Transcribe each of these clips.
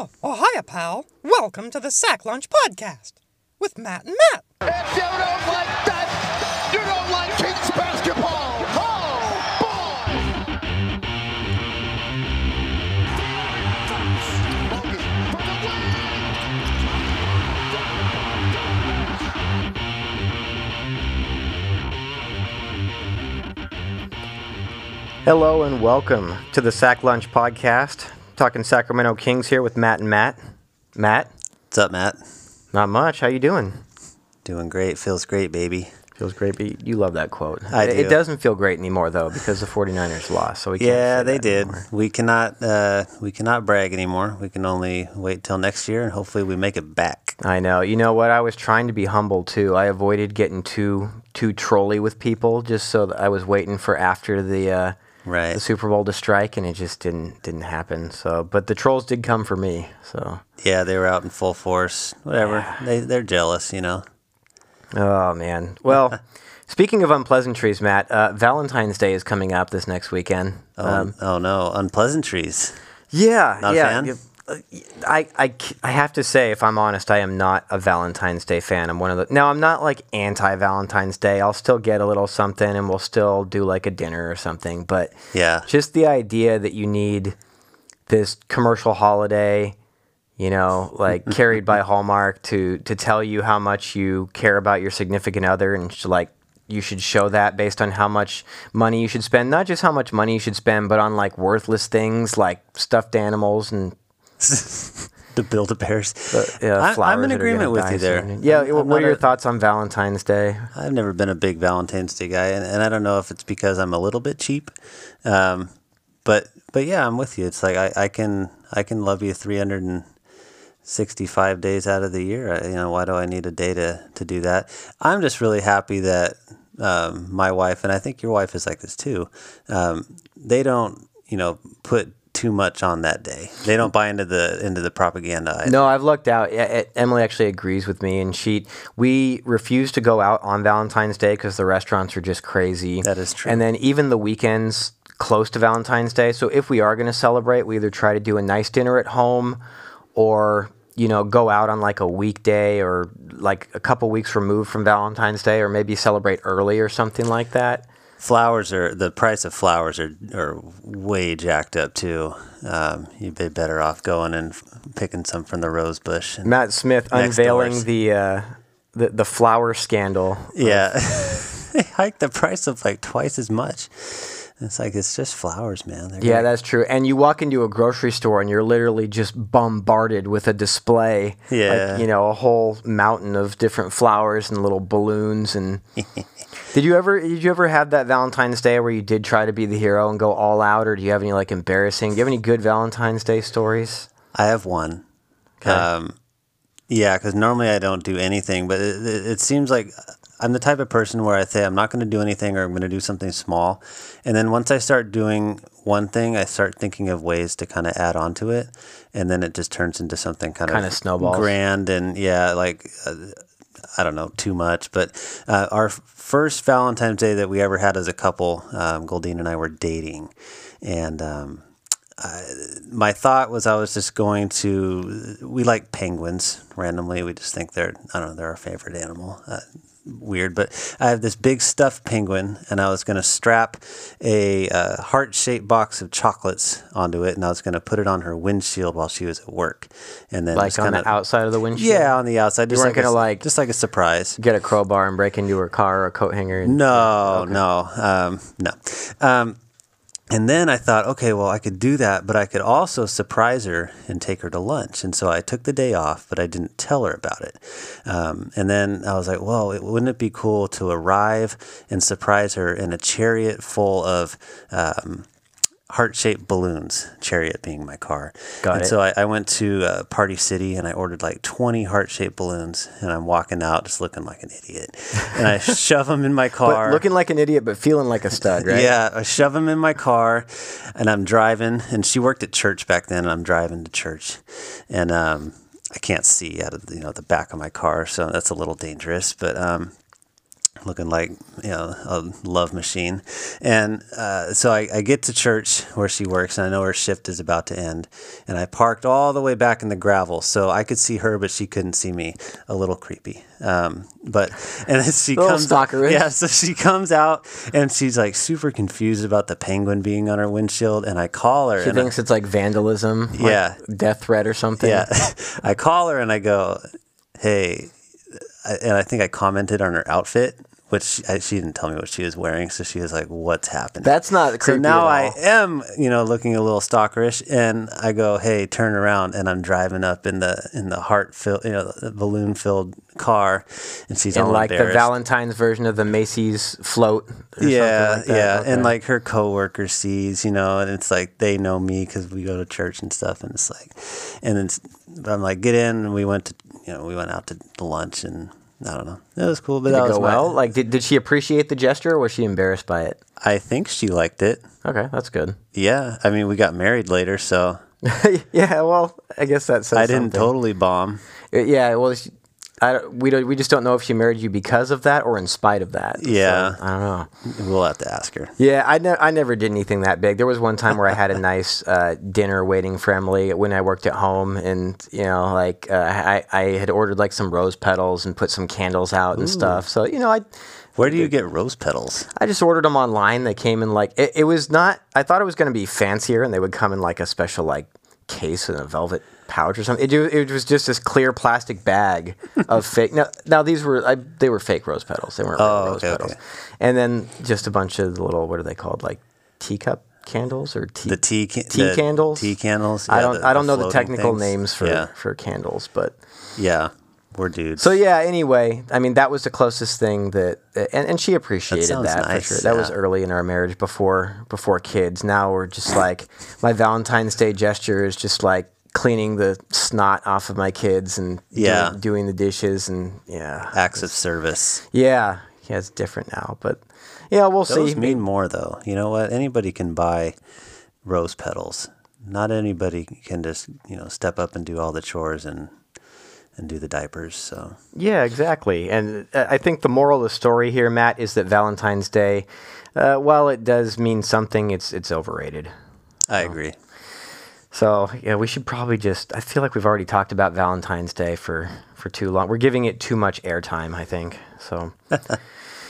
Oh, oh, hiya, pal. Welcome to the Sack Lunch Podcast with Matt and Matt. If you don't like that, you don't like Kings basketball. Oh, boy! Hello and welcome to the Sack Lunch Podcast. Talking Sacramento Kings here with Matt and Matt. Matt, What's up, Matt? not much. How you doing? Doing great. Feels great, baby. Feels great. But you- love that quote. I It- It doesn't feel great anymore though because the 49ers lost. So we can't Yeah, they did. anymore. We cannot. Uh, we cannot brag anymore. We can only wait till next year, and hopefully, we make it back. I know. You know what? I was trying to be humble too. I avoided getting too too trolly with people just so that I was waiting for after the uh, Right. the Super Bowl to strike, and it just didn't didn't happen. So, but the trolls did come for me. So, Yeah, they were out in full force. Whatever. They they're jealous, you know. oh man. Well, speaking of unpleasantries, Matt, uh, Valentine's Day is coming up this next weekend. Oh, Um, oh no, unpleasantries. yeah, Not a yeah. I, I, I have to say, if I'm honest, I am not a Valentine's Day fan. I'm one of the. Now, I'm not like anti Valentine's Day. I'll still get a little something and we'll still do like a dinner or something. But Yeah. just the idea that you need this commercial holiday, you know, like carried by Hallmark to to tell you how much you care about your significant other and like you should show that based on how much money you should spend, not just how much money you should spend, but on like worthless things like stuffed animals and The Build a Bears. yeah, I- I'm in agreement with you there. soon. Yeah, I'm- what I'm are your a- thoughts on Valentine's Day? I've never been a big Valentine's Day guy, and, and I don't know if it's because I'm a little bit cheap, um, but but yeah, I'm with you. It's like I, I can I can love you 365 days out of the year. I, you know, why do I need a day to to do that? I'm just really happy that um, my wife and I think your wife is like this too. Um, they don't you know put too much on that day. They don't buy into the into the propaganda. either. No, I've looked out. Emily actually agrees with me, and she we refuse to go out on Valentine's Day because the restaurants are just crazy. That is true. And then even the weekends close to Valentine's Day. So if we are going to celebrate, we either try to do a nice dinner at home, or you know go out on like a weekday or like a couple weeks removed from Valentine's Day, or maybe celebrate early or something like that. Flowers are the price of flowers are are way jacked up too. Um, you'd be better off going and picking some from the rose bush. And, Matt Smith unveiling doors. the. Uh, the, the flower scandal. yeah, they hiked the price of like twice as much. It's like it's just flowers, man. They're Yeah, great. that's true. And you walk into a grocery store and you're literally just bombarded with a display. Yeah. Like, you know, a whole mountain of different flowers and little balloons and Did you ever did you ever have that Valentine's Day where you did try to be the hero and go all out or do you have any like embarrassing? Do you have any good Valentine's Day stories? I have one. Okay. Um, yeah, because normally I don't do anything, but it, it, it seems like I'm the type of person where I say I'm not going to do anything or I'm going to do something small, and then once I start doing one thing, I start thinking of ways to kind of add on to it, and then it just turns into something kind Kinda of snowballs. grand and yeah, like. Uh, I don't know too much, but uh, our first Valentine's Day that we ever had as a couple, um, Goldine and I were dating, and um, my thought was I was just going to. We like penguins randomly. We just think they're I don't know they're our favorite animal. Uh, weird, but I have this big stuffed penguin, and I was going to strap a uh, heart shaped box of chocolates onto it, and I was going to put it on her windshield while she was at work, and then Like on kinda, the outside of the windshield? Yeah, on the outside. Just weren't like a gonna, like- just like a surprise. Get a crowbar and break into her car or a coat hanger. And, No, no, um, no. Um, and then I thought, okay, well, I could do that, but I could also surprise her and take her to lunch. And so I took the day off, but I didn't tell her about it. Um, and then I was like, well, it, wouldn't it be cool to arrive and surprise her in a chariot full of um, heart shaped balloons, chariot being my car. Got and it. so I, I went to uh, Party City and I ordered like 20 heart shaped balloons. And I'm walking out just looking like an idiot. And I shove them in my car. But looking like an idiot, but feeling like a stud, right? Yeah, I shove them in my car, and I'm driving. And she worked at church back then, and I'm driving to church, and um, I can't see out of you know the back of my car, so that's a little dangerous. But um, looking like you know a love machine. And uh, so I, I get to church where she works, and I know her shift is about to end. And I parked all the way back in the gravel, so I could see her, but she couldn't see me. A little creepy. Um, but and then she comes, stalkerish. yeah. So she comes out, and she's like super confused about the penguin being on her windshield. And I call her. She and I- thinks it's like vandalism, like Yeah. death threat or something. yeah. I call her and I go, hey, and I think I commented on her outfit, which she, I, she didn't tell me what she was wearing. So she was like, what's happening? That's not creepy. so now I am, you know, looking a little stalkerish, and I go, "Hey, turn around!" And I'm driving up in the in the heart filled, you know, balloon filled car, and she's all like the. Valentine's version of the Macy's float. or yeah, something like that. yeah, Okay. and like her coworker sees, you know, and it's like they know me because we go to church and stuff, and it's like, and then I'm like, get in, and we went to, you know, we went out to lunch, and I don't know, it was cool, but did that it was my- well? Like, did, did she appreciate the gesture, or was she embarrassed by it? I think she liked it. Okay, that's good. Yeah, I mean, we got married later, so yeah, well, I guess that says I didn't something. totally bomb. Uh, Yeah, well, she, I we don't, we just don't know if she married you because of that or in spite of that. So, Yeah. I don't know. We'll have to ask her. Yeah, I, ne- I never did anything that big. There was one time where I had a nice uh, dinner waiting for Emily when I worked at home, and you know, like uh, I, I had ordered like some rose petals and put some candles out and stuff. So you know, I Where do you get rose petals? I just ordered them online. They came in like it, it was not. I thought it was going to be fancier, and they would come in like a special like case in a velvet pouch or something. It, it was just this clear plastic bag of fake. Now, now these were I, they were fake rose petals. They weren't real Oh, rose okay, petals. okay. And then just a bunch of the little what are they called like teacup candles or tea The tea, tea the candles. Tea candles. I don't the- I don't know the technical things. names for Yeah, for candles, but. yeah, we're dudes. So yeah. Anyway, I mean that was the closest thing that, and, and she appreciated sounds that, nice, for sure. That was early in our marriage before before kids. Now we're just like my Valentine's Day gesture is just like cleaning the snot off of my kids and Yeah. doing, doing the dishes and yeah, acts of service. yeah, yeah. It's different now, but yeah, we'll see. Those see. mean more though. You know what? Anybody can buy rose petals. Not anybody can just you know step up and do all the chores and and do the diapers. So Yeah, exactly. And uh, I think the moral of the story here, Matt, is that Valentine's Day, uh, while it does mean something, it's it's overrated. I agree. So yeah, we should probably just. I feel like we've already talked about Valentine's Day for for too long. We're giving it too much airtime, I think. So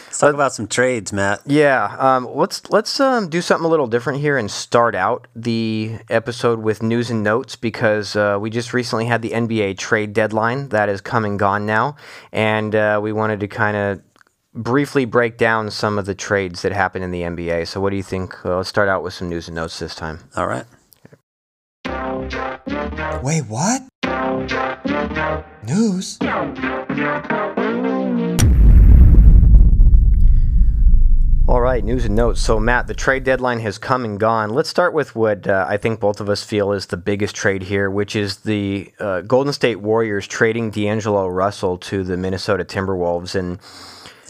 Let's talk about some trades, Matt. yeah, um, let's let's um, do something a little different here and start out the episode with news and notes because uh, we just recently had the NBA trade deadline that is come and gone now, and uh, we wanted to kind of briefly break down some of the trades that happened in the NBA. So what do you think? Uh, let's start out with some news and notes this time. All right. Wait, what? News? All right, news and notes. So, Matt, the trade deadline has come and gone. Let's start with what uh, I think both of us feel is the biggest trade here, which is the uh, Golden State Warriors trading D'Angelo Russell to the Minnesota Timberwolves. And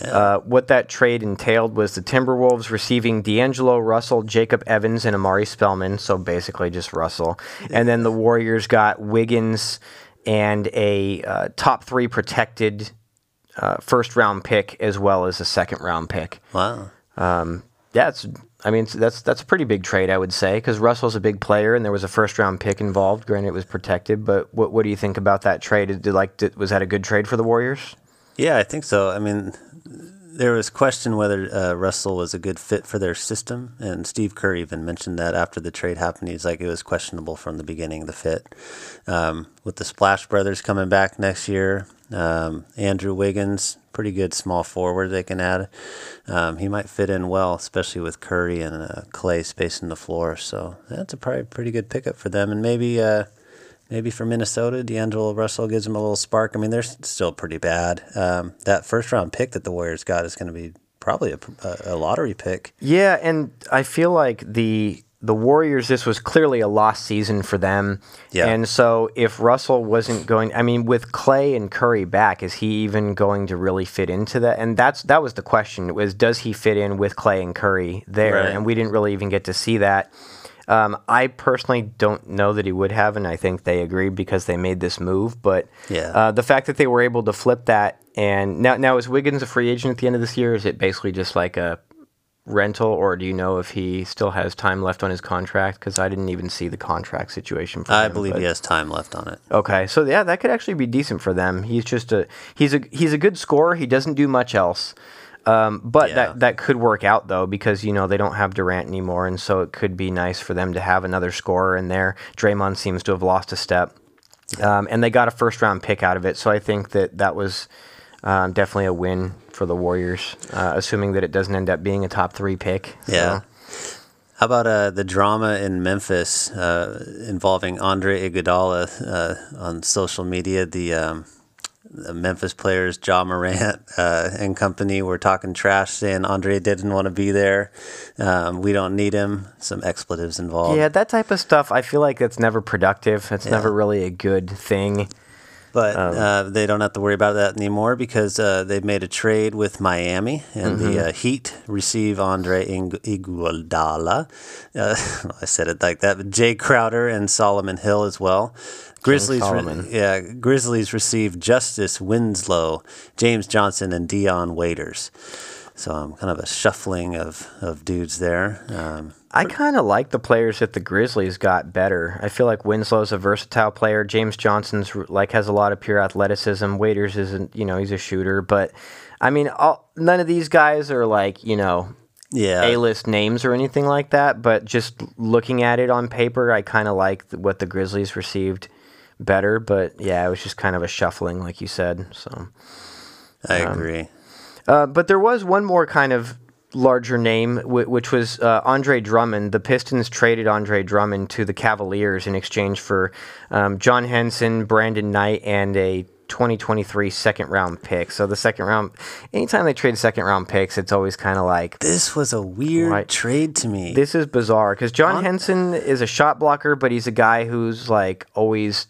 uh, what that trade entailed was the Timberwolves receiving D'Angelo Russell, Jacob Evans, and Omari Spellman. So, basically just Russell. And then the Warriors got Wiggins and a uh, top three protected uh, first round pick as well as a second round pick. Wow. Yeah, it's. I mean, that's that's a pretty big trade, I would say, because Russell's a big player, and there was a first round pick involved. Granted, it was protected, but what what do you think about that trade? Did, like, did, was that a good trade for the Warriors? Yeah, I think so. I mean, there was question whether uh, Russell was a good fit for their system, and Steve Kerr even mentioned that after the trade happened. He's like, it was questionable from the beginning, the fit. Um, with the Splash Brothers coming back next year, um, Andrew Wiggins, pretty good small forward they can add. Um, he might fit in well, especially with Curry and uh, Clay spacing the floor. So that's a probably pretty good pickup for them, and maybe. Uh, Maybe for Minnesota, D'Angelo Russell gives them a little spark. I mean, they're still pretty bad. Um, that first round pick that the Warriors got is going to be probably a, a, lottery pick. Yeah, and I feel like the the Warriors, this was clearly a lost season for them. Yeah. And so if Russell wasn't going, I mean, with Clay and Curry back, is he even going to really fit into that? And that's that was the question: was does he fit in with Clay and Curry there? Right. And we didn't really even get to see that. Um, I personally don't know that he would have, and I think they agreed because they made this move. But Yeah. uh, the fact that they were able to flip that, and now now is Wiggins a free agent at the end of this year? Is it basically just like a rental, or do you know if he still has time left on his contract? Because I didn't even see the contract situation. For I him, believe but- he has time left on it. Okay, so yeah, that could actually be decent for them. He's just a he's a he's a good scorer. He doesn't do much else, um, but Yeah. that that could work out though because you know they don't have Durant anymore, and so it could be nice for them to have another scorer in there. Draymond seems to have lost a step, um, and they got a first round pick out of it. So I think that that was um, definitely a win for the Warriors, uh, assuming that it doesn't end up being a top three pick. So- Yeah. How about uh, the drama in Memphis uh, involving Andre Iguodala uh, on social media? The, um, the Memphis players, Ja Morant uh, and company, were talking trash, saying Andre didn't want to be there. Um, we don't need him. Some expletives involved. Yeah, that type of stuff. I feel like that's never productive. It's Yeah. never really a good thing. But Um, uh, they don't have to worry about that anymore because uh, they've made a trade with Miami, and Mm-hmm. the uh, Heat receive Andre Ing- Iguodala. Uh, I said it like that. But Jae Crowder and Solomon Hill as well. Grizzlies, re- yeah, Grizzlies receive Justice Winslow, James Johnson, and Dion Waiters. So I'm um, kind of a shuffling of, of dudes there. Um, I kind of like the players that the Grizzlies got better. I feel like Winslow's a versatile player. James Johnson's like has a lot of pure athleticism. Waiters isn't, you know, he's a shooter. But I mean, all, none of these guys are like, you know, yeah, A-list names or anything like that. But just looking at it on paper, I kind of like what the Grizzlies received better. But yeah, it was just kind of a shuffling, like you said. So. I um, agree. Uh, but there was one more kind of larger name, wh- which was uh, Andre Drummond. The Pistons traded Andre Drummond to the Cavaliers in exchange for um, John Henson, Brandon Knight, and a 2023 second round pick. So the second round, anytime they trade second round picks, it's always kind of like This was a weird trade to me. this is bizarre because John Henson is a shot blocker, but he's a guy who's like always.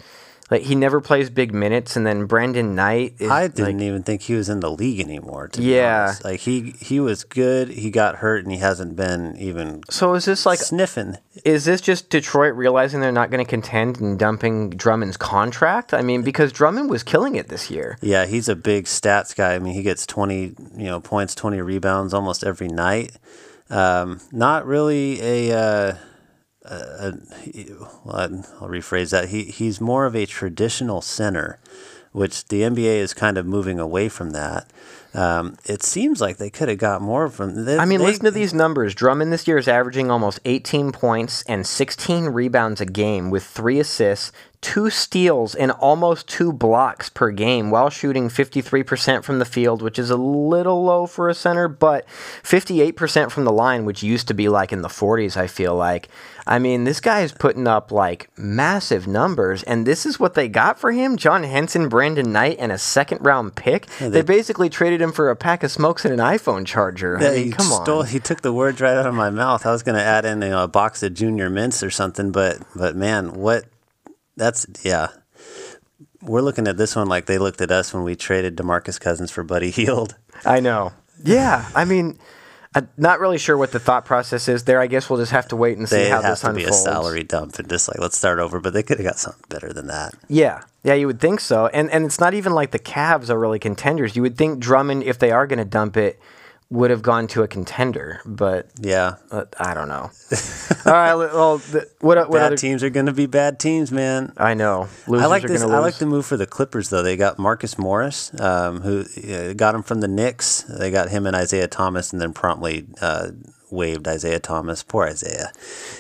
Like he never plays big minutes, and then Brandon Knight. Is, I didn't even think he was in the league anymore. To be Yeah. honest. like he he was good. He got hurt, and he hasn't been even So is this like sniffing. Is this just Detroit realizing they're not going to contend and dumping Drummond's contract? I mean, because Drummond was killing it this year. Yeah, he's a big stats guy. I mean, he gets twenty you know points, twenty rebounds almost every night. Um, not really a. Uh, he- well, I'll rephrase that. He he's more of a traditional center, which the NBA is kind of moving away from that. Um, it seems like they could have got more from. They, I mean, they- listen to these numbers. Drummond this year is averaging almost 18 points and 16 rebounds a game with three assists, two steals, and almost two blocks per game while shooting 53% from the field, which is a little low for a center, but 58% from the line, which used to be like in the 40s, I feel like. I mean, this guy is putting up like massive numbers, and this is what they got for him John Henson, Brandon Knight, and a second round pick. they, basically traded him for a pack of smokes and an iPhone charger. Yeah, I mean, he come stole, on. He took the words right out of my mouth. I was going to add in you know, a box of Junior Mints or something, but but man, what? That's yeah. We're looking at this one like they looked at us when we traded Demarcus Cousins for Buddy Hield. I know. Yeah, I mean, I'm not really sure what the thought process is there. I guess we'll just have to wait and see They how have this to be a salary dump and just like let's start over. But they could have got something better than that. Yeah, yeah, you would think so. And and it's not even like the Cavs are really contenders. You would think Drummond, if they are going to dump it, would have gone to a contender, but Yeah, uh, I don't know. All right, well, the, what what bad other? teams are going to be bad teams, man. I know. Losers I like are this. I like the move for the Clippers though. They got Marcus Morris, um, who uh, got him from the Knicks. They got him and Isaiah Thomas, and then promptly uh, waived Isaiah Thomas. Poor Isaiah.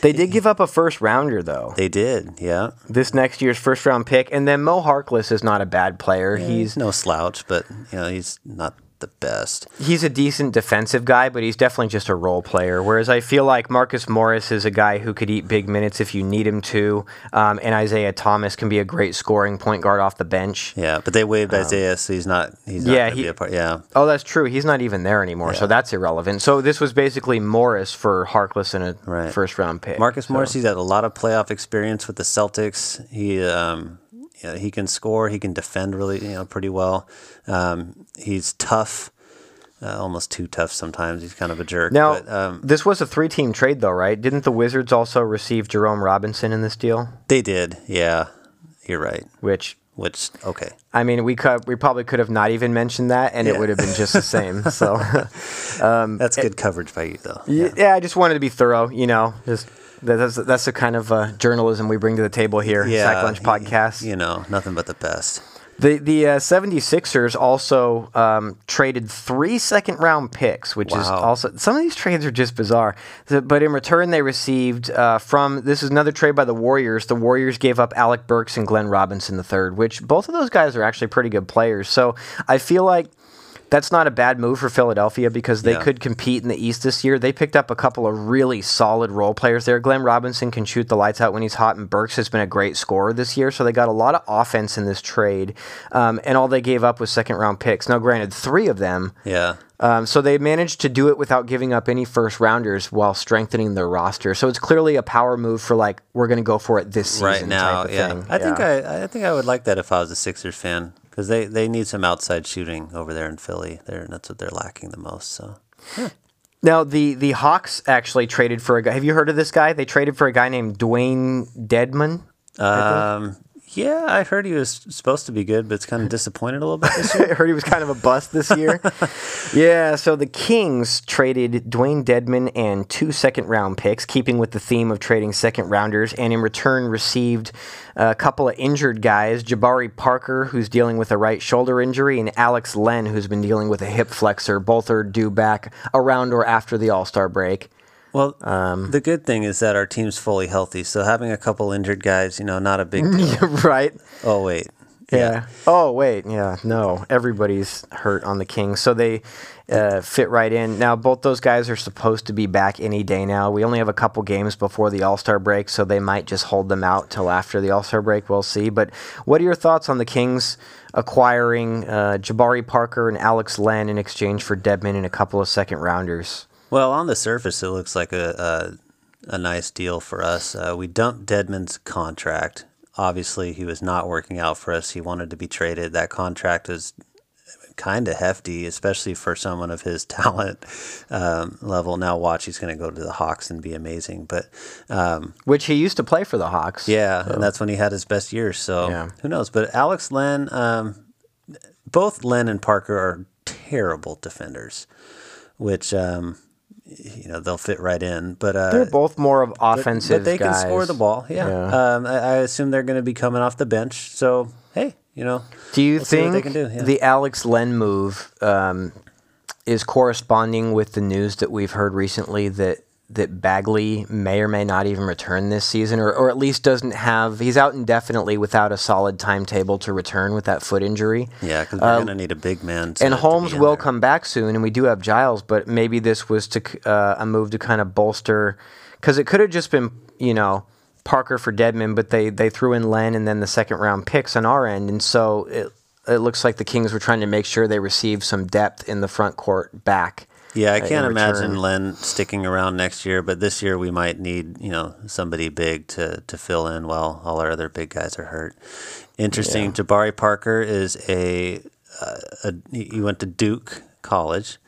They did give up a first rounder though. They did, yeah. This next year's first round pick, and then Mo Harkless is not a bad player. He's He's no slouch, but you know he's not the best. he's a decent defensive guy, but he's definitely just a role player. Whereas I feel like Marcus Morris is a guy who could eat big minutes if you need him to, um, and Isaiah Thomas can be a great scoring point guard off the bench. Yeah, but they waived Isaiah, so he's not. He's not Um, yeah, he- be a part. Yeah, Oh, that's true. He's not even there anymore, so that's irrelevant. So this was basically Morris for Harkless in a Right. first round pick. Marcus So- Morris. He's had a lot of playoff experience with the Celtics. He um, yeah, he can score. He can defend really, you know, pretty well. Um, he's tough. uh, almost too tough sometimes. He's kind of a jerk. Now, but, um, this was a three-team trade, though, right? Didn't the Wizards also receive Jerome Robinson in this deal? they did. Yeah, you're right. Which, Which okay. I mean, we could, we probably could have not even mentioned that, and it would have been just the same. So, That's good coverage by you, though. yeah. yeah, I just wanted to be thorough. You know, just that's that's the kind of uh, journalism we bring to the table here. Yeah, Sack Lunch Podcast. You know, nothing but the best. The the uh, 76ers also um, traded three second round picks, which is also some of these trades are just bizarre. But in return, they received uh, from this is another trade by the Warriors. The Warriors gave up Alec Burks and Glenn Robinson III, which both of those guys are actually pretty good players. So I feel like. That's not a bad move for Philadelphia because they Yeah. could compete in the East this year. They picked up a couple of really solid role players there. Glenn Robinson can shoot the lights out when he's hot, and Burks has been a great scorer this year. So they got a lot of offense in this trade, um, and all they gave up was second round picks. Now, granted, three of them. Yeah. Um, so they managed to do it without giving up any first rounders while strengthening their roster. So it's clearly a power move for like we're going to go for it this season right now. Yeah, thing. I think I, I think I would like that if I was a Sixers fan because they, they need some outside shooting over there in Philly. They're, that's what they're lacking the most. So Now the the Hawks actually traded for a guy. Have you heard of this guy? They traded for a guy named Dewayne Dedmon. um, yeah, I heard he was supposed to be good, but it's kind of disappointed a little bit this year. I heard he was kind of a bust this year. yeah, so the Kings traded Dewayne Dedmon and two second round picks, keeping with the theme of trading second rounders, and in return received a couple of injured guys Jabari Parker, who's dealing with a right shoulder injury, and Alex Len, who's been dealing with a hip flexor. Both are due back around or after the All Star break. Well, Um, the good thing is that our team's fully healthy, so having a couple injured guys, you know, not a big deal. right? oh wait, Yeah. Oh wait, yeah. No, everybody's hurt on the Kings, so they uh, fit right in. Now, both those guys are supposed to be back any day now. We only have a couple games before the All Star break, so they might just hold them out till after the All Star break. We'll see. But what are your thoughts on the Kings acquiring uh, Jabari Parker and Alex Len in exchange for Dedmon and a couple of second rounders? Well, on the surface, it looks like a a, a nice deal for us. Uh, we dumped Dedmon's contract. Obviously, he was not working out for us. He wanted to be traded. That contract is kind of hefty, especially for someone of his talent um, level. Now, watch, he's going to go to the Hawks and be amazing. But um, Which he used to play for the Hawks. yeah, and that's when he had his best years. So Yeah. who knows? But Alex Len, um, both Len and Parker are terrible defenders, which um, you know they'll fit right in. But uh, They're both more of offensive but they guys. can score the ball. Yeah, Yeah. Um, I, I assume they're going to be coming off the bench. So hey, you know, Do you We'll think they can do, yeah. the Alex Len move um, is corresponding with the news that we've heard recently that that Bagley may or may not even return this season, or, or at least doesn't have he's out indefinitely without a solid timetable to return with that foot injury. yeah, because we're Uh, going to need a big man. And Holmes will there. come back soon, and we do have Giles, but maybe this was to uh, a move to kind of bolster because it could have just been you know Parker for Dedmon, but they they threw in Len and then the second round picks on our end, and so it it looks like the Kings were trying to make sure they received some depth in the front court back. Yeah, I uh, can't imagine. Len sticking around next year, but this year we might need, you know, somebody big to, to fill in while all our other big guys are hurt. Interesting, Jabari Parker is a, uh, a he went to Duke College,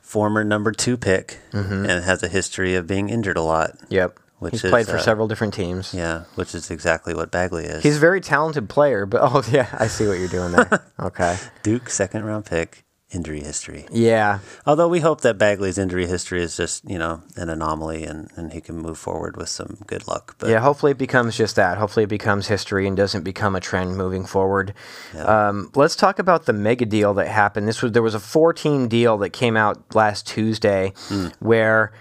former number two pick, Mm-hmm. and has a history of being injured a lot. Yep, Which he's is, played for uh, several different teams. Yeah, which is exactly what Bagley is. He's a very talented player, but oh yeah, I see what you're doing there. okay, Duke second round pick, injury history. yeah, Although we hope that Bagley's injury history is just, you know, an anomaly and, and he can move forward with some good luck. But yeah, hopefully it becomes just that. Hopefully it becomes history and doesn't become a trend moving forward. Um, let's talk about the mega deal that happened. This was there was a four-team deal that came out last Tuesday, where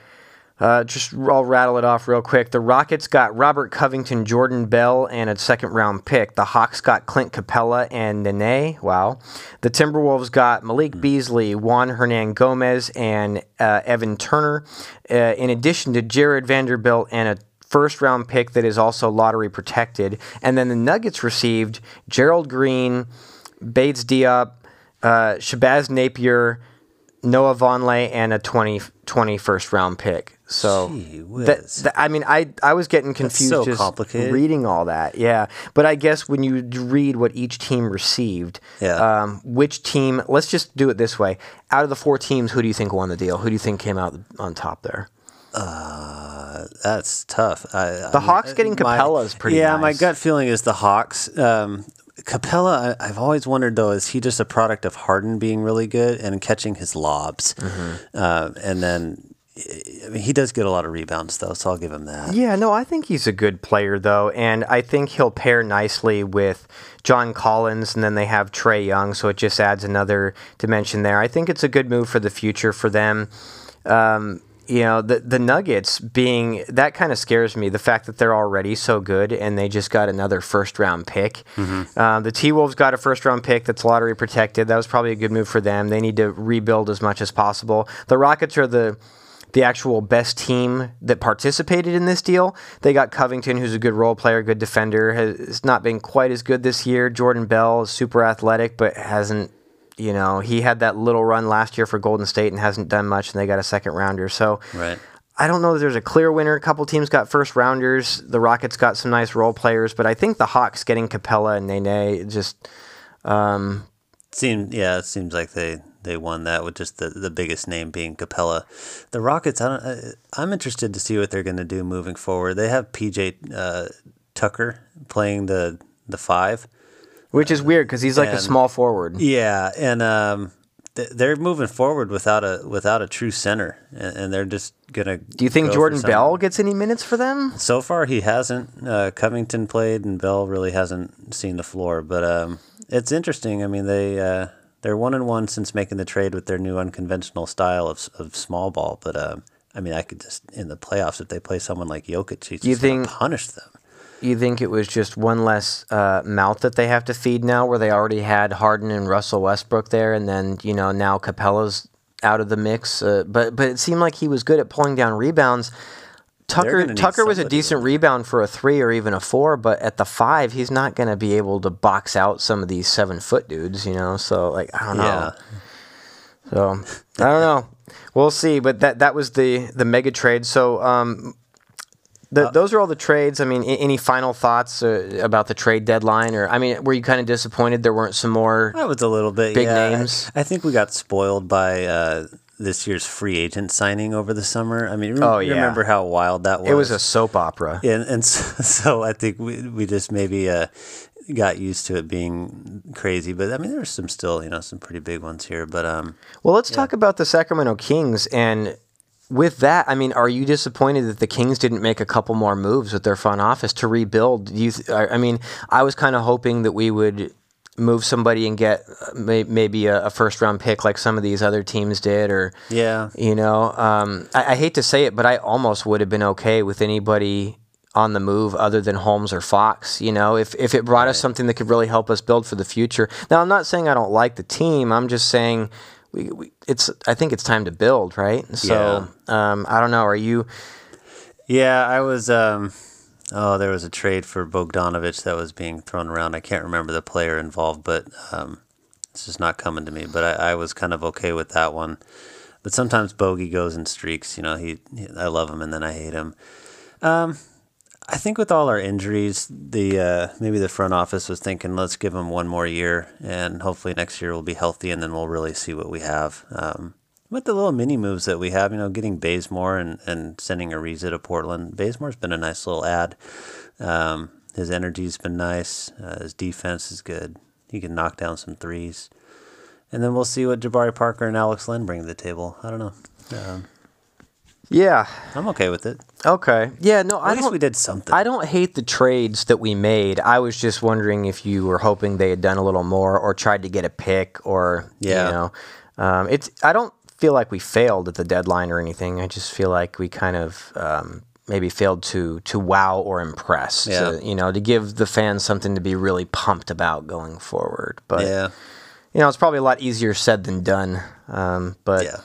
uh, just I'll rattle it off real quick. The Rockets got Robert Covington, Jordan Bell, and a second-round pick. The Hawks got Clint Capela and Nene. Wow. The Timberwolves got Malik Beasley, Juan Hernangomez, and uh, Evan Turner, uh, in addition to Jarred Vanderbilt and a first round pick that is also lottery protected. And then the Nuggets received Gerald Green, Bates Diop, uh, Shabazz Napier, Noah Vonleh, and a 20, 20 first round pick. So that, that- I mean, I I was getting confused so just reading all that. Yeah, but I guess when you read what each team received, Yeah. um, which team? Let's just do it this way: out of the four teams, who do you think won the deal? Who do you think came out on top there? That's tough. I, The Hawks getting Capela is pretty good. Yeah, my gut feeling is the Hawks. Um, Capela, I, I've always wondered though, is he just a product of Harden being really good and catching his lobs? Mm-hmm. Uh, and then I mean, he does get a lot of rebounds though, so I'll give him that. Yeah, no, I think he's a good player though, and I think he'll pair nicely with John Collins, and then they have Trae Young, so it just adds another dimension there. I think it's a good move for the future for them. Um, you know, the the Nuggets being that kind of scares me. The fact that they're already so good and they just got another first round pick. Uh, the T Wolves got a first round pick that's lottery protected. That was probably a good move for them. They need to rebuild as much as possible. The Rockets are the the actual best team that participated in this deal. They got Covington, who's a good role player, good defender, has not been quite as good this year. Jordan Bell is super athletic, but hasn't, you know, he had that little run last year for Golden State and hasn't done much, and they got a second rounder. So Right. I don't know that there's a clear winner. A couple teams got first rounders. The Rockets got some nice role players, but I think the Hawks getting Capela and Nene just um, Seem yeah, it seems like they they won that with just the, the biggest name being Capela. The Rockets, I don't. I, I'm interested to see what they're going to do moving forward. They have PJ uh, Tucker playing the the five. which is weird because he's like a small forward. Yeah, and um, th- they're moving forward without a without a true center, and, and they're just gonna. Do you think Jordan Bell gets any minutes for them? So far, he hasn't. Uh, Covington played, and Bell really hasn't seen the floor. But um, it's interesting. I mean, they uh, they're one and one since making the trade with their new unconventional style of of small ball. But um, I mean, I could just in the playoffs if they play someone like Jokic, he's You just think- punish them. You think it was just one less uh, mouth that they have to feed now, where they already had Harden and Russell Westbrook there, and then you know now Capela's out of the mix. Uh, but but it seemed like he was good at pulling down rebounds. Tucker Tucker was a decent rebound for a three or even a four, but at the five, he's not going to be able to box out some of these seven foot dudes, you know. So like I don't know. Yeah. So I don't know. We'll see. But that that was the the mega trade. So um, the, Uh, those are all the trades. I mean, any final thoughts uh, about the trade deadline, or I mean, were you kind of disappointed there weren't some more? That was a little bit Big yeah. I- names. I, think we got spoiled by uh, this year's free agent signing over the summer. I mean, Oh, yeah. remember how wild that was? It was a soap opera. and and so, so I think we we just maybe uh, got used to it being crazy. But I mean, there's some still you know some pretty big ones here. But um, Well, let's talk about the Sacramento Kings. And with that, I mean, are you disappointed that the Kings didn't make a couple more moves with their front office to rebuild? Do you, th- I mean, I was kind of hoping that we would move somebody and get uh, may, maybe a, a first round pick like some of these other teams did, or yeah, you know, um, I, I hate to say it, but I almost would have been okay with anybody on the move other than Holmes or Fox. You know, if if it brought us something that could really help us build for the future. Now, I'm not saying I don't like the team. I'm just saying we, we it's. I think it's time to build, right? So um, I don't know. Are you? yeah. I was. Um, oh, there was a trade for Bogdanovic that was being thrown around. I can't remember the player involved, but um, it's just not coming to me. But I, I was kind of okay with that one. But sometimes Bogey goes in streaks. You know, he, he I love him and then I hate him. Um, I think with all our injuries, the uh, maybe the front office was thinking, let's give him one more year, and hopefully next year we'll be healthy, and then we'll really see what we have. Um, with the little mini moves that we have, you know, getting Bazemore and, and sending Ariza to Portland. Bazemore's been a nice little ad. Um, his energy's been nice. Uh, his defense is good. He can knock down some threes. And then we'll see what Jabari Parker and Alex Len bring to the table. I don't know. Um, Yeah. I'm okay with it. Okay. Yeah. No. At I least don't. we did something. I don't hate the trades that we made. I was just wondering if you were hoping they had done a little more or tried to get a pick or Yeah. you know, um, it's. I don't feel like we failed at the deadline or anything. I just feel like we kind of um, maybe failed to to wow or impress. Yeah. To, you know, to give the fans something to be really pumped about going forward. But yeah. you know, it's probably a lot easier said than done. Um, but Yeah.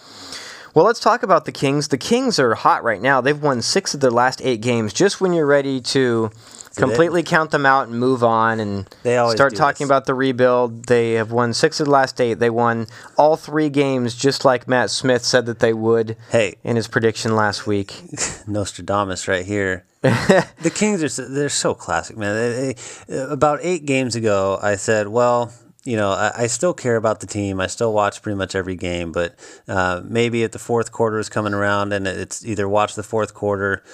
well, let's talk about the Kings. The Kings are hot right now. They've won six of their last eight games. Just when you're ready to completely count them out and move on and They always start talking this. about the rebuild. They have won six of the last eight. They won all three games, just like Matt Smith said that they would. Hey. in his prediction last week. Nostradamus right here. the Kings are so- they're so classic, man. They- they- about eight games ago, I said, well. You know, I, I still care about the team. I still watch pretty much every game, but uh, maybe if the fourth quarter is coming around and it's either watch the fourth quarter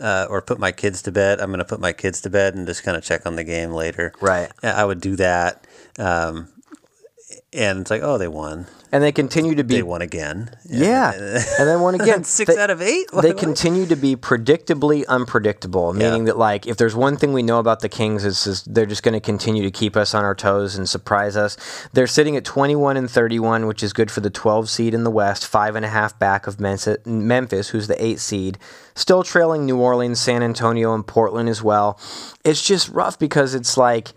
uh, or put my kids to bed, I'm going to put my kids to bed and just kind of check on the game later. Right. I would do that. Um, and it's like, oh, they won. And they continue to be They won again. Yeah, and then won again. Six they- out of eight? They What? continue to be predictably unpredictable, meaning that like if there's one thing we know about the Kings is, is they're just going to continue to keep us on our toes and surprise us. They're sitting at 21 and 31, which is good for the 12 seed in the West, five and a half back of Memphis, Memphis who's the eight seed, still trailing New Orleans, San Antonio, and Portland as well. It's just rough because it's like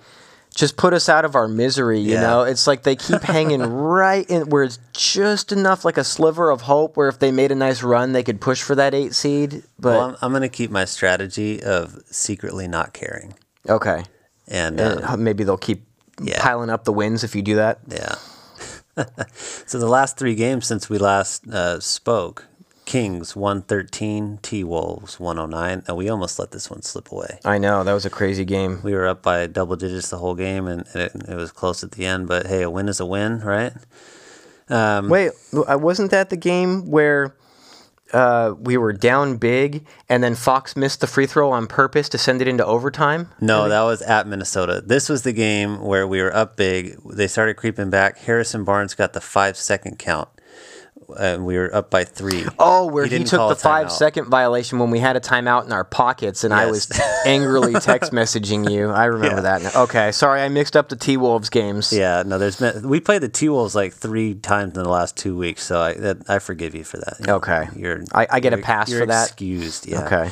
just put us out of our misery, you Yeah. know? It's like they keep hanging right in where it's just enough like a sliver of hope where if they made a nice run, they could push for that eight seed. But Well, I'm, I'm going to keep my strategy of secretly not caring. okay. And And um, maybe they'll keep yeah. piling up the wins if you do that. Yeah. so the last three games since we last uh, spoke, Kings 113, T Wolves 109. And we almost let this one slip away. I know. That was a crazy game. We were up by double digits the whole game, and, it, it was close at the end. But hey, a win is a win, right? Um, Wait, uh, wasn't that the game where uh, we were down big and then Fox missed the free throw on purpose to send it into overtime? No, that was at Minnesota. This was the game where we were up big. They started creeping back. Harrison Barnes got the five second count. And we were up by three. Oh, where he, didn't took the five second violation when we had a timeout in our pockets, and I was angrily text messaging you. I remember Yeah. that. Okay, sorry, I mixed up the T Wolves games. Yeah, no, there's been we played the T Wolves like three times in the last two weeks, so I that, I forgive you for that. You know, Okay. you're I- I get a pass for that? Excused, yeah. Okay.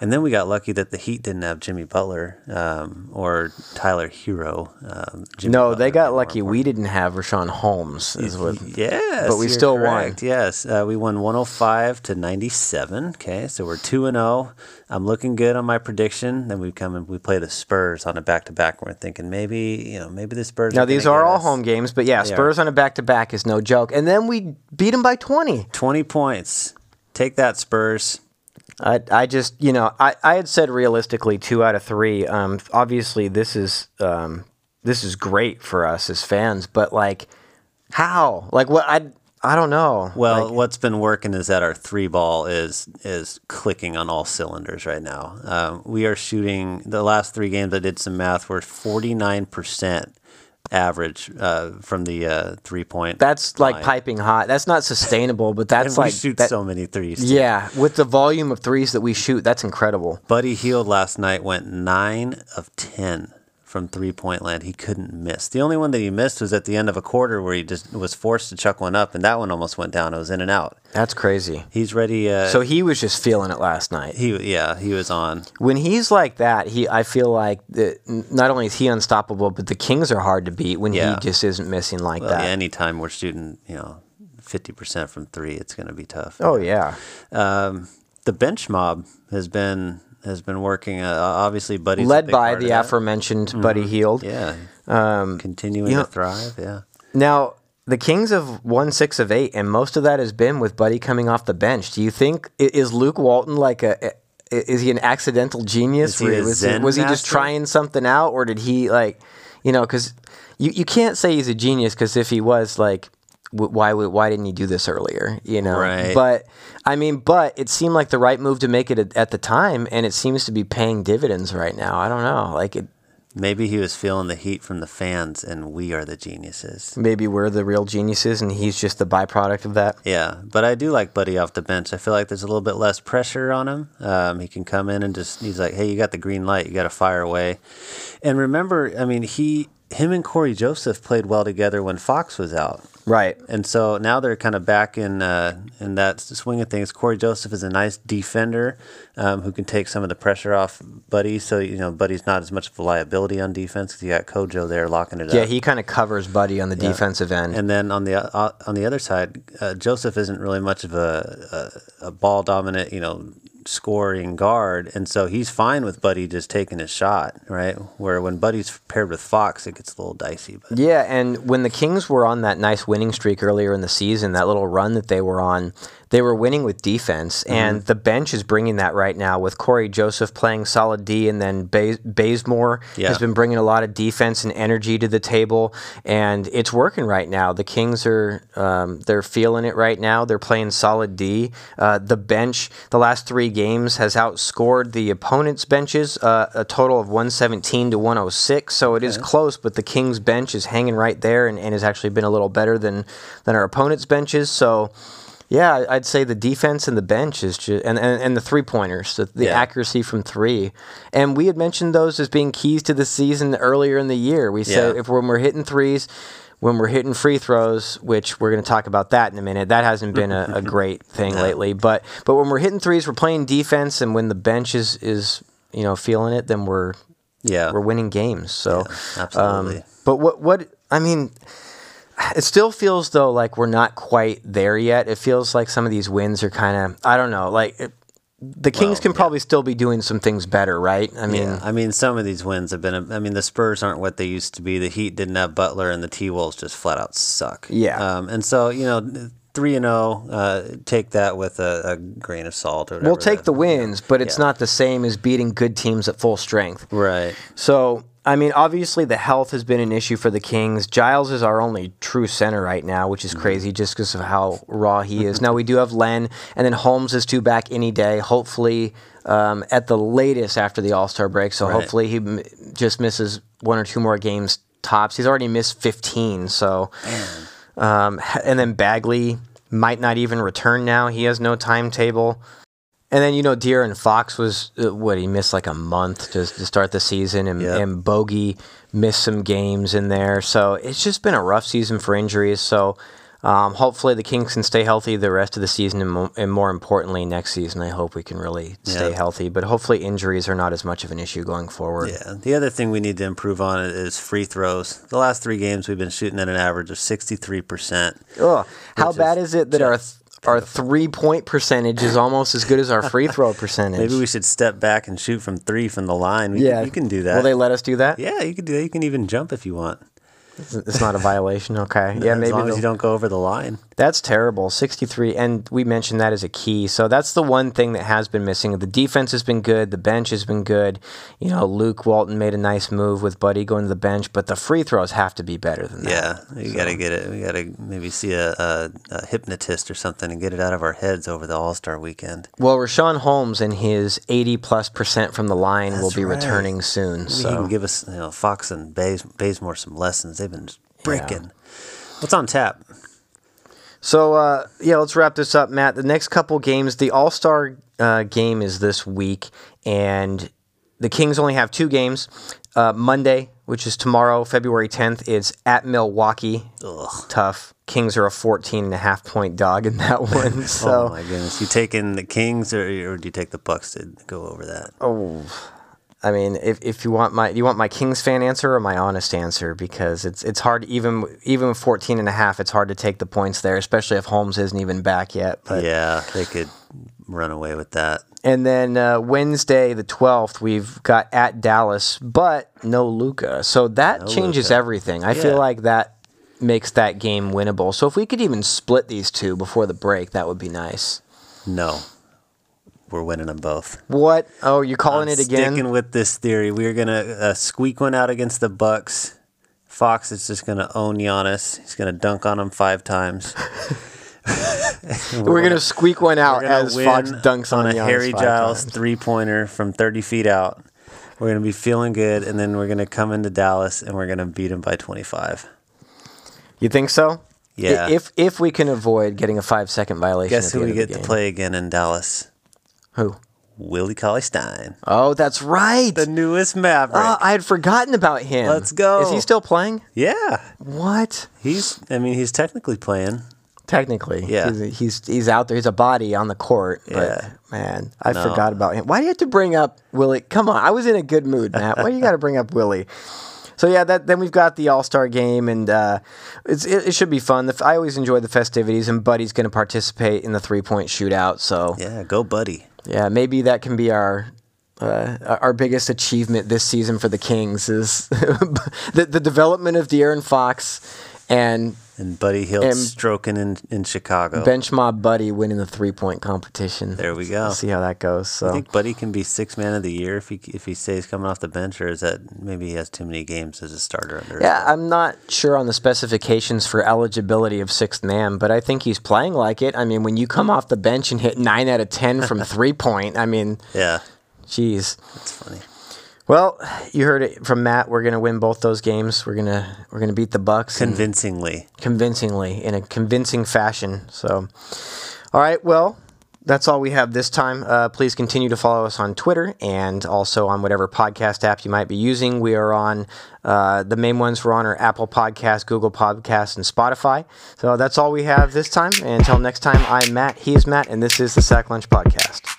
And then we got lucky that the Heat didn't have Jimmy Butler um, or Tyler Herro. Um, Jimmy No, Butler they got lucky. We didn't have Richaun Holmes. Is what. Yes, But we still won. Yes, uh, we won 105 to 97. Okay, so we're two and zero. I'm looking good on my prediction. Then we come and we play the Spurs on a back to back. We're thinking maybe you know maybe the Spurs. Now are these are all us. home games, but yeah, They Spurs on a back to back is no joke. And then we beat them by twenty. 20 points. Take that, Spurs. I, I just, you know, I, I had said realistically two out of three. Um, obviously, this is um, this is great for us as fans, but like, how? Like, what? I I don't know. Well, Like, what's been working is that our three ball is is clicking on all cylinders right now. Um, we are shooting the last three games. I did some math. We're 49 percent average uh, from the uh, three point. that's like piping hot. That's not sustainable, but that's like shoot that- so many threes. Yeah, with the volume of threes that we shoot, that's incredible. Buddy Hield last night went nine of ten from three point land. He couldn't miss. The only one that he missed was at the end of a quarter where he just was forced to chuck one up, and that one almost went down. It was in and out. That's crazy. He's ready. Uh, So he was just feeling it last night. he yeah he was on. when he's like that, he I feel like that not only is he unstoppable, but the Kings are hard to beat when Yeah. he just isn't missing like Well, that. yeah, anytime we're shooting, you know, fifty percent from three, it's going to be tough. oh yeah, Um, the bench mob has been has been working. Uh, obviously, Buddy's a led by the that. Mm-hmm. aforementioned Buddy Hield. Yeah, um, continuing you know- to thrive. Yeah, Now the Kings have won six of eight, and most of that has been with Buddy coming off the bench. Do you think is Luke Walton like a? Is he an accidental genius? He was, Zen was he just trying something out, or did he like, you know? Because you, you can't say he's a genius because if he was like, why why didn't he do this earlier? You know. Right. But I mean, but it seemed like the right move to make it at, at the time, and it seems to be paying dividends right now. I don't know. Like it, maybe he was feeling the heat from the fans, and we are the geniuses. maybe we're the real geniuses, and he's just the byproduct of that. Yeah, but I do like Buddy off the bench. I feel like there's a little bit less pressure on him. Um, he can come in and just he's like, "Hey, you got the green light. You got to fire away." And remember, I mean, he, him, and Cory Joseph played well together when Fox was out. Right. And so now they're kind of back in uh, in that swing of things. Cory Joseph is a nice defender um, who can take some of the pressure off Buddy. So you know, Buddy's not as much of a liability on defense because you got Kojo there locking it Yeah, up. Yeah, he kind of covers Buddy on the defensive end. And then on the uh, on the other side, uh, Joseph isn't really much of a, a, a ball dominant, you know, scoring guard, and so he's fine with Buddy just taking his shot, right? Where when Buddy's paired with Fox, it gets a little dicey. But Yeah, and when the Kings were on that nice winning streak earlier in the season, that little run that they were on, they were winning with defense, and the bench is bringing that right now with Cory Joseph playing solid D, and then Bazemore Yeah. has been bringing a lot of defense and energy to the table, and it's working right now. The Kings are um, they're feeling it right now. They're playing solid D. Uh, the bench, the last three games, has outscored the opponent's benches uh, a total of 117 to 106. So it is close, but the Kings bench is hanging right there, and, and has actually been a little better than than our opponent's benches. So. Yeah, I'd say the defense and the bench is just, and, and, and the three pointers, the, the Yeah. accuracy from three. And we had mentioned those as being keys to the season earlier in the year. We said Yeah. if when we're hitting threes, when we're hitting free throws, which we're going to talk about that in a minute, that hasn't been a, a great thing lately. But but when we're hitting threes, we're playing defense, and when the bench is is you know feeling it, then we're yeah, we're winning games. So absolutely. um, but what what I mean, it still feels though like we're not quite there yet. It feels like some of these wins are kind of I don't know like. It, the Kings Well, can yeah. probably still be doing some things better, right? I mean, yeah, I mean, some of these wins have been. I mean, the Spurs aren't what they used to be. The Heat didn't have Butler, and the T Wolves just flat out suck. Yeah. Um, and so you know, three and zero. Uh, take that with a, a grain of salt. Or whatever. we'll take the wins, but it's Yeah. not the same as beating good teams at full strength. right. So, I mean, obviously the health has been an issue for the Kings. Giles is our only true center right now, which is crazy just because of how raw he is. now we do have Len, and then Holmes is due back any day. Hopefully, um, at the latest after the All Star break. So Right. hopefully he m- just misses one or two more games tops. He's already missed 15. So, um, and then Bagley might not even return now. He has no timetable. And then you know De'Aaron Fox was uh, what he missed like a month to, to start the season, and, Yep. and Bogey missed some games in there. So it's just been a rough season for injuries. So um, hopefully the Kings can stay healthy the rest of the season, and, mo- and more importantly next season, I hope we can really stay Yeah. healthy. But hopefully injuries are not as much of an issue going forward. Yeah. The other thing we need to improve on is free throws. The last three games we've been shooting at an average of sixty three percent. Ugh. How bad is is it that our th- our three point percentage is almost as good as our free throw percentage? Maybe we should step back and shoot from three from the line. We, yeah, you can do that. Will they let us do that? yeah, you can do that. You can even jump if you want. It's not a violation. Okay. Yeah, as maybe long as you don't go over the line. That's terrible. 63 and we mentioned that as a key. So that's the one thing that has been missing. The defense has been good, the bench has been good. You know, Luke Walton made a nice move with Buddy going to the bench, but the free throws have to be better than that. Yeah, you got to get it. We got to maybe see a, a, a hypnotist or something and get it out of our heads over the All Star weekend. Well, Richaun Holmes and his 80 plus percent from the line will be right. returning soon. Maybe he So can give us, you know, Fox and Bays, Bazemore some lessons. They've been breaking. What's on tap? So uh, yeah, let's wrap this up, Matt. The next couple games, the All Star uh, game is this week, and the Kings only have two games. Uh, Monday, which is tomorrow, February 10th, it's at Milwaukee. Ugh. Tough. Kings are a 14 and a half point dog in that one. So oh my goodness! You taking the Kings or, or do you take the Bucks to go over that? Oh, I mean, if, if you want my, you want my Kings fan answer or my honest answer? Because it's it's hard even even with 14 and a half, it's hard to take the points there, especially if Holmes isn't even back yet. But yeah, they could run away with that. And then uh, Wednesday, the 12th, we've got at Dallas, but no Luka. So that changes Luka. everything. I feel like that makes that game winnable. So if we could even split these two before the break, that would be nice. No, we're winning them both. What? Oh, you're calling I'm it again? Sticking with this theory, we're gonna uh, squeak one out against the Bucks. Fox is just gonna own Giannis. He's gonna dunk on him five times. We're, going to squeak one out as Fox dunks on, a Giannis Harry five Giles three pointer from 30 feet out. We're gonna be feeling good, and then we're gonna come into Dallas and we're gonna beat him by 25. You think so? Yeah. If if we can avoid getting a five second violation. Guess who we get to play again in Dallas? Who? Willie Cauley Stein, Oh, that's right. the newest Maverick. Oh, I had forgotten about him. Let's go. Is he still playing? yeah, What? he's. I mean, he's technically playing. Technically, Yeah. he's, he's he's out there. He's a body on the court. But Yeah. man, I No. forgot about him. Why do you have to bring up Willie? Come on, I was in a good mood, Matt. Why do you got to bring up Willie? So yeah, that then we've got the All Star game, and uh, it's, it, it should be fun. The, I always enjoy the festivities, and Buddy's going to participate in the three point shootout. So Yeah, go, buddy. Yeah, maybe that can be our uh, our biggest achievement this season for the Kings is the the development of De'Aaron Fox and And Buddy Hield And- stroking in, in Chicago. bench mob Buddy winning the three point competition. There we go. We'll see how that goes. I So think Buddy can be six man of the year if he if he stays coming off the bench, or is that maybe he has too many games as a starter under? yeah? I'm not sure on the specifications for eligibility of sixth man, but I think he's playing like it. I mean, when you come off the bench and hit nine out of ten from three point, I mean, yeah, geez. that's funny. Well, you heard it from Matt. We're gonna win both those games. We're gonna we're gonna beat the Bucks Convincingly, convincingly in a convincing fashion. So, all right, well, that's all we have this time. Uh, please continue to follow us on Twitter and also on whatever podcast app you might be using. We are on uh, the main ones. We're on our Apple Podcast, Google Podcast, and Spotify. So that's all we have this time. And until next time, I'm Matt. He is Matt, and this is the Sack Lunch Podcast.